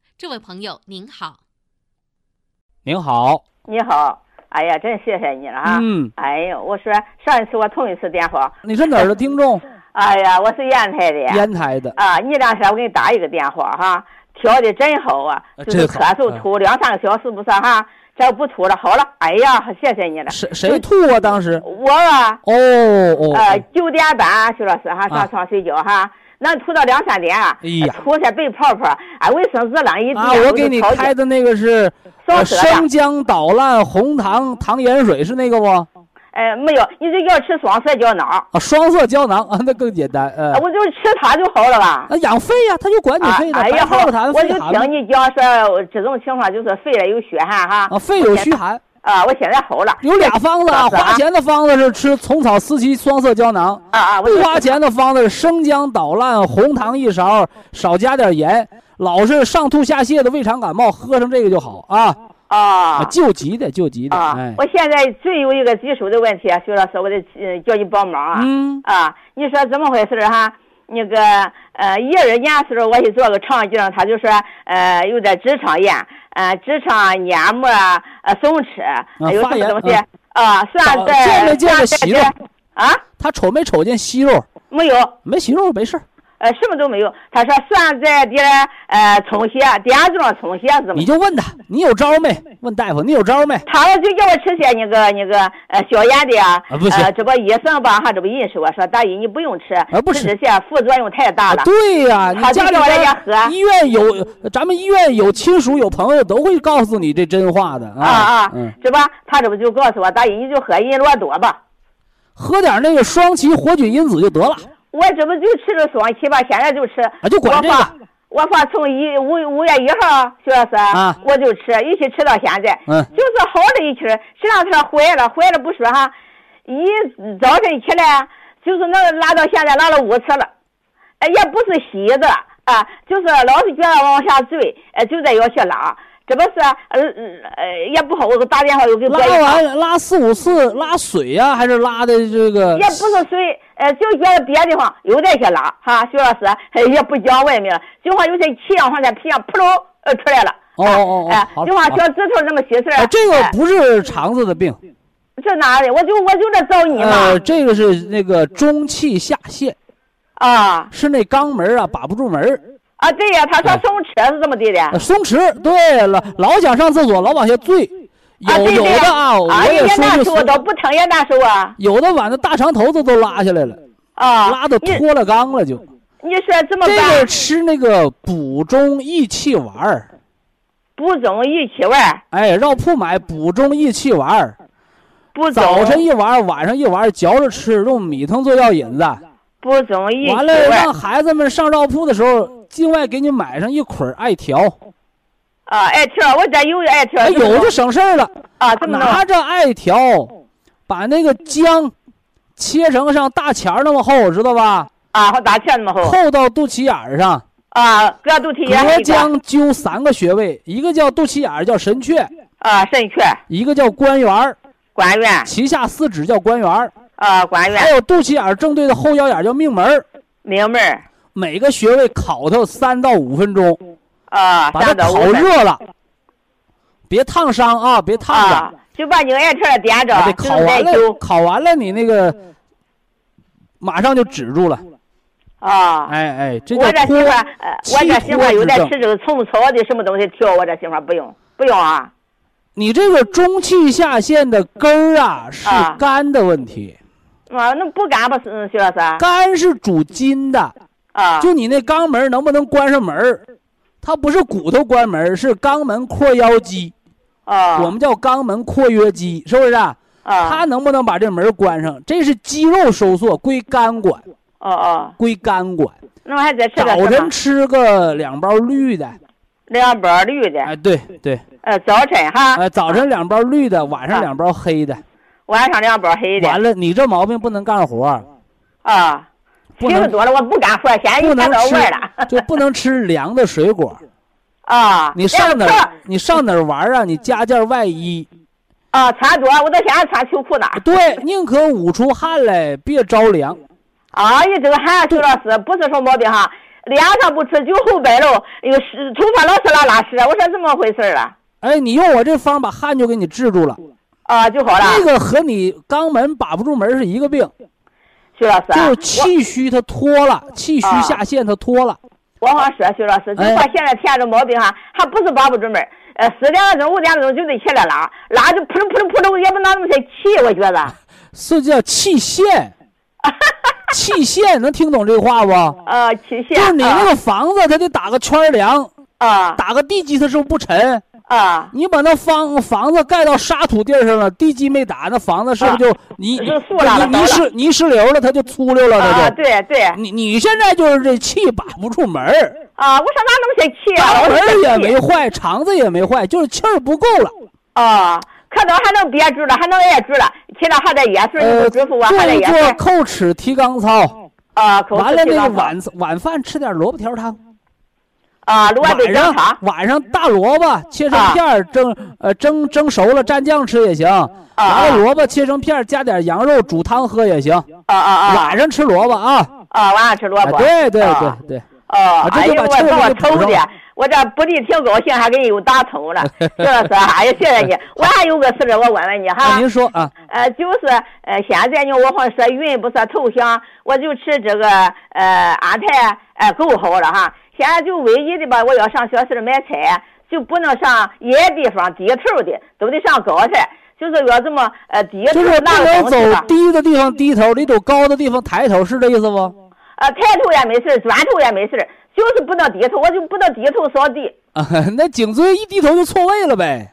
这位朋友您好。您好，你好，哎呀，真谢谢你了啊！嗯，哎呦，我说上一次我通一次电话，你是哪儿的听众？(laughs) 哎呀，我是烟台的。烟台的啊，你两天我给你打一个电话哈，调的真好啊，就是咳嗽吐两三个小时不是哈。这不吐了，好了，哎呀，谢谢你了。谁谁吐啊？当时我啊。哦哦。呃，九点半，徐老师哈，上床睡觉哈，那涂到两三点啊，哎呀，出些白泡泡，啊，卫生纸烂一地。啊，我给你开的那个是生姜捣烂红糖糖盐水，是那个不？哎，没有，你就要吃双色胶囊啊，双色胶囊啊，那更简单。呃，我就吃它就好了吧？啊，养肺呀，它就管你肺的。哎呀，好，我就听你讲说这种情况就是肺里有虚寒哈。啊，肺有虚寒。啊，我现在好了。有俩方子啊，花钱的方子是吃虫草四七双色胶囊。啊啊，不花钱的方子是生姜捣烂红糖一勺，少加点盐。老是上吐下泻的胃肠感冒，喝上这个就好啊。啊，救急的，救急的。啊，我现在最有一个棘手的问题啊，徐老师，我得叫你帮忙啊。嗯。啊，你说怎么回事哈？那个呃，一二年时候我去做个肠镜，他就说呃有点直肠炎，呃直肠黏膜呃松弛，有什么东西啊？算在见没见过息肉？啊？他瞅没瞅见息肉？没有。没息肉没事呃，什么都没有。他说算在点呃充血，点状充血是么？你就问他，你有招没？问大夫，你有招没？他就叫我吃些那个那个呃消炎的啊。不行。这不医生吧？还这不人说说大姨你不用吃，吃这些副作用太大了。对呀，你家里喝。医院有，咱们医院有亲属有朋友都会告诉你这真话的啊啊。嗯。这不，他这不就告诉我大姨你就喝银罗多吧，喝点那个双歧活菌因子就得了。我这不就吃着双七吧，现在就吃。啊，就管这个。我发从一五五月一号，徐老师，啊，我就吃，一直吃到现在。嗯。就是好了一吃，这两天坏了，坏了不说哈，一早晨起来就是能拉到现在拉了五次了，哎，也不是稀的啊，就是老是觉得往下坠，哎，就在要去拉。这不是呃呃也不好，我打电话又给拉完拉四五次拉水呀，还是拉的这个？也不是水，呃，就觉得别的地方又在去拉哈，徐老师也不讲外面了，就话有些气样或者皮样扑噜呃出来了。哦哦哦，哎，就话小指头那么些事儿。这个不是肠子的病。是哪里？我就我就这找你嘛。呃，这个是那个中气下陷。啊。是那肛门啊把不住门。啊，对呀，他说松弛是这么地的。松弛，对了，老想上厕所，老往下坠。有有的啊，我也说就都不疼也难受啊。有的晚上大肠头子都拉下来了。啊。拉的脱了肛了就。你说怎么办？这个吃那个补中益气丸儿。补中益气丸儿。哎，绕铺买补中益气丸儿。补早晨一丸，晚上一丸，嚼着吃，用米汤做药引子。补中益气丸。完了，让孩子们上绕铺的时候。境外给你买上一捆艾条，啊，艾条，我这有艾条，有就省事儿了啊。拿着艾条，把那个姜切成像大钱那么厚，知道吧？啊，大钱那么厚，厚到肚脐眼儿上。啊，搁肚脐眼。隔姜灸三个穴位，一个叫肚脐眼儿，叫神阙。啊，神阙。一个叫关元儿。关元。脐下四指叫关元儿。啊，关元。还有肚脐眼儿正对的后腰眼儿叫命门儿。命门儿。每个穴位烤它三到五分钟，啊，把它烤热了，别烫伤啊，别烫着，就把你艾条点着，烤完了，烤完了，你那个马上就止住了。啊，哎哎，这我这媳妇，我这媳妇有点吃这个虫草的什么东西调，我这媳妇不用，不用啊。你这个中气下陷的根儿啊，是肝的问题。啊，那不肝不是徐老师？肝是主筋的。啊，就你那肛门能不能关上门它不是骨头关门是肛门括腰肌。啊，我们叫肛门括约肌，是不是啊？啊，它能不能把这门关上？这是肌肉收缩，归肝管。哦哦，归肝管。那我还再吃早晨吃个两包绿的。两包绿的。哎，对对。呃，早晨哈。哎，早晨两包绿的，晚上两包黑的。晚上两包黑的。完了，你这毛病不能干活。啊。吃的多了，我不干活，现在又干到味了。(laughs) 就不能吃凉的水果。(laughs) 啊！你上哪儿？你上哪儿玩啊？你加件外衣。啊，穿多，我到现在穿秋裤呢。对，宁可捂出汗来，别着凉。啊，你这个汗，徐老师不是什么毛病哈，脸上不吃，就后背喽，又是头发老是拉拉屎，我说怎么回事啊？哎，你用我这方把汗就给你治住了。啊，就好了。这个和你肛门把不住门是一个病。徐老师，就是气虚，它脱了，气虚下陷，它脱了。我好说，徐老师，就说现在天这毛病哈，还不是把不住门呃，四点钟、五点钟就得起来拉，拉就扑棱扑棱扑棱，也不拿那么些气，我觉得。(laughs) 是叫气陷。气 (laughs) 陷能听懂这话不？呃，气陷。就是你那个房子，它得打个圈梁，啊打个地基，它是不是不沉？啊，你把那房房子盖到沙土地上了，地基没打，那房子是不是就泥泥泥石泥石流了？它就粗溜了，啊，它就。对对。你你现在就是这气把不住门儿，啊，我说哪那么些气啊？门也没坏，肠子也没坏，就是气儿不够了。啊，可能还能憋住了，还能挨住了，其他还得噎水，你呃，做一做得噎水。叩齿提肛操，啊，口完了那个晚晚饭吃点萝卜条汤，晚上晚上大萝卜切成啊。片儿蒸呃蒸蒸熟了蘸酱吃也行，啊完了萝卜切成片儿加点羊肉煮汤喝也行。啊啊啊。晚上吃萝卜啊，啊，晚上吃萝卜。啊对对啊。对对，哦，哎呦，我把我把气儿给补愁的，我这不离挺高兴，还给你又打通了，(laughs) 是不是？哎呀，谢谢你。我还有个事儿，我问问你那哈。您说啊，呃，就是呃，现在呢，我好像说云不是头香，我就吃这个呃安泰呃够好了哈。现在就唯一的吧，我要上小市买菜，就不能上野地方低头的，都得上高台。就是要这么呃低头就是不拿个能走低的地方低头，你走高的地方抬头，是这意思不？呃抬头也没事儿，转头也没事儿，就是不能低头，我就不能低头扫地。啊，(laughs) 那颈椎一低头就错位了呗。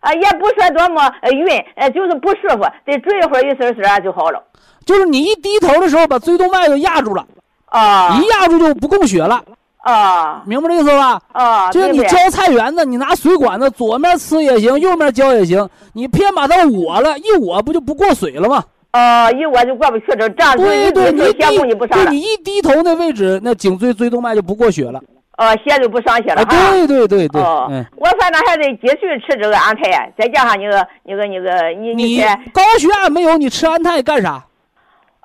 啊，也不说多么呃晕，呃，就是不舒服，得追一会儿一丝丝就好了。就是你一低头的时候，把椎动脉就压住了，啊一压住就不供血了，啊明白这意思吧？啊！就是你浇菜园子，你拿水管子左面呲也行，右面浇也行，你偏把它捂了，一捂不就不过水了吗？啊，一我就过不去了，这样子对对，一低头你血供就不上了对你，一低头那位置，那颈椎椎动脉就不过血了。啊，血就不上血了。对对对对，哦嗯，，我反正还得继续吃这个安泰，再加上你个、你个、你个，你你，高血压没有，你吃安泰干啥？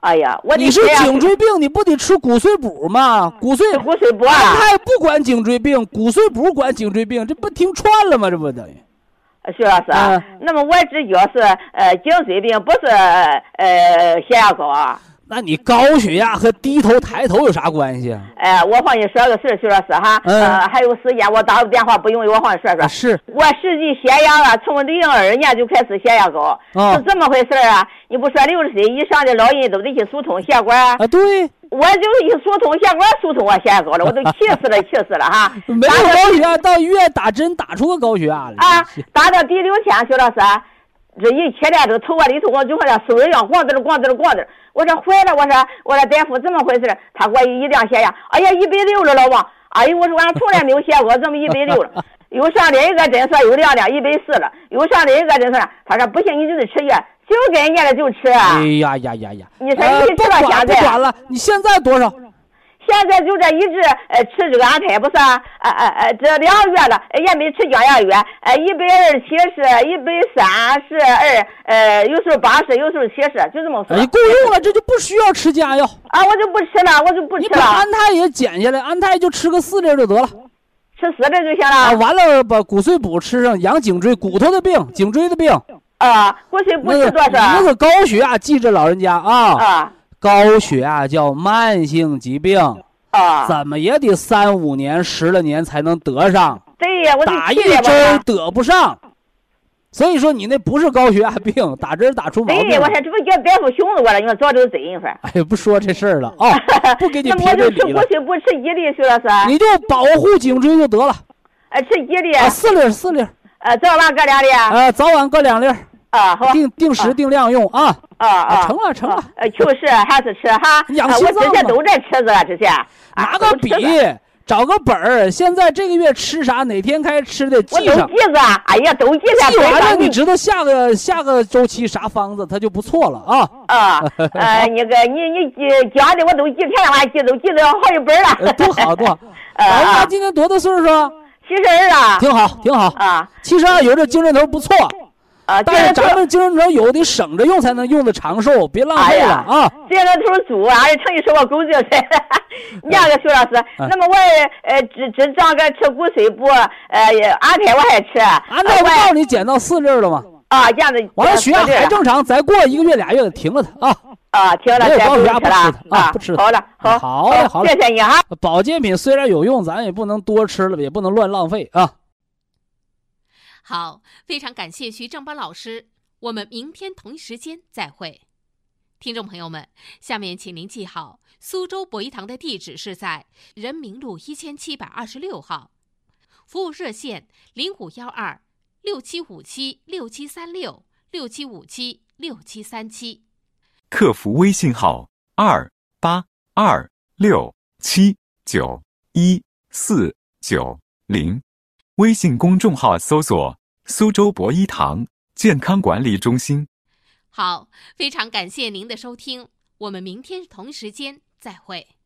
哎呀，我得你是颈椎病，你不得吃骨碎补吗？骨碎骨髓补安啊，泰不管颈椎病，骨髓补管颈椎病，这不听串了吗？这不等于？徐老师。嗯那么我只觉是呃颈椎病，不是呃血压高啊。那你高血压和低头抬头有啥关系啊？哎，我帮你说个事儿，徐老师哈，嗯呃，还有时间，我打个电话不容易，我帮你说说。啊是我实际血压啊，从零二年就开始血压高，啊是这么回事啊？你不说六十岁以上的老人都得去疏通血管，啊，对，我就是一疏通血管，疏通我血压高了，我都 (laughs) 气死了，气死了哈！没有高血压到医院打针打出个高血压来啊，打到第六天，徐老师啊，这一起来这个头发里头，我就和那水一样，咣滋咣滋咣滋。我说坏了，我说我说大夫怎么回事？他给我一量血压，哎呀，一百六了，老王。哎呦，我说俺从来没有血过，怎么一百六了？又上另一个诊所又量量一百四了，又上另一个诊所，他说不行，你就得吃药，就跟人家的就吃啊哎。呀呀呀呀！你说呃不你吃到现在不管了，你现在多少？现在就这一直呃吃这个安胎不是啊？呃呃呃，这两个月了，呃也没吃降压药，呃一百二七十，一百三十二，呃有时候八十，有时候七十，就这么说。哎，够用了，这就不需要吃降压药。啊，我就不吃了，我就不你把吃了，安胎也减下来，安胎就吃个四粒就得了。吃四粒就行了啊，了。完了把骨髓补吃上，养颈椎、骨头的病、颈椎的病。啊，不那个吃多少？那个高血压，记着老人家啊，啊高血压叫慢性疾病，啊，怎么也得三五年、十来年才能得上，对呀，我打一针儿。得不上。所以说你那不是高血压病，打针儿打出毛病对，了。我说这不叫大夫熊着我了，你说早就整一会儿。哎呀，不说这事儿了啊，(laughs) 不给你那评么我就吃骨这理了，髓不吃一粒，徐老师。你就保护颈椎就得了。哎，吃一粒，啊，四粒四粒儿，呃，早晚各两粒。呃，早晚各两粒儿，啊，好。定定时啊定量用啊。啊啊，成了成了啊呃，就是还是吃哈，啊我养心脏嘛之前都在吃这个，之前啊拿个笔找个本儿，现在这个月吃啥，哪天开始吃的我记上都记。着，哎呀，都记着记完了，你知道下个下个周期啥方子，它就不错了啊。啊，呃，(laughs) 那个你你记讲的我都记天天晚记，都记得好几本呃了。多好多好。呃老人家啊，今年多大岁数啊？七十二了。挺好，挺好。啊七十二有这精神头不错，啊，但是咱们精神头有的省着用才能用的长寿，别浪费了哎呀啊。这个头猪啊，成一说我狗就是。你那个徐老师，嗯那么我呃只只长个吃骨髓补，呃安泰我还吃，按照我告诉你减到四粒儿了吗？啊这样子。完了血压还正常，再过一个月俩月停了它啊。啊，停了，再不吃了啊不吃的好了，好，好嘞好嘞谢谢你啊。保健品虽然有用，咱也不能多吃了，也不能乱浪费啊。好，非常感谢徐正邦老师，我们明天同一时间再会。听众朋友们，下面请您记好，苏州博医堂的地址是在人民路一千七百二十六号，服务热线零五幺二六七五七六七三六六七五七六七三七，客服微信号二八二六七九一四九零，微信公众号搜索“苏州博一堂健康管理中心”。好，非常感谢您的收听，我们明天同时间再会。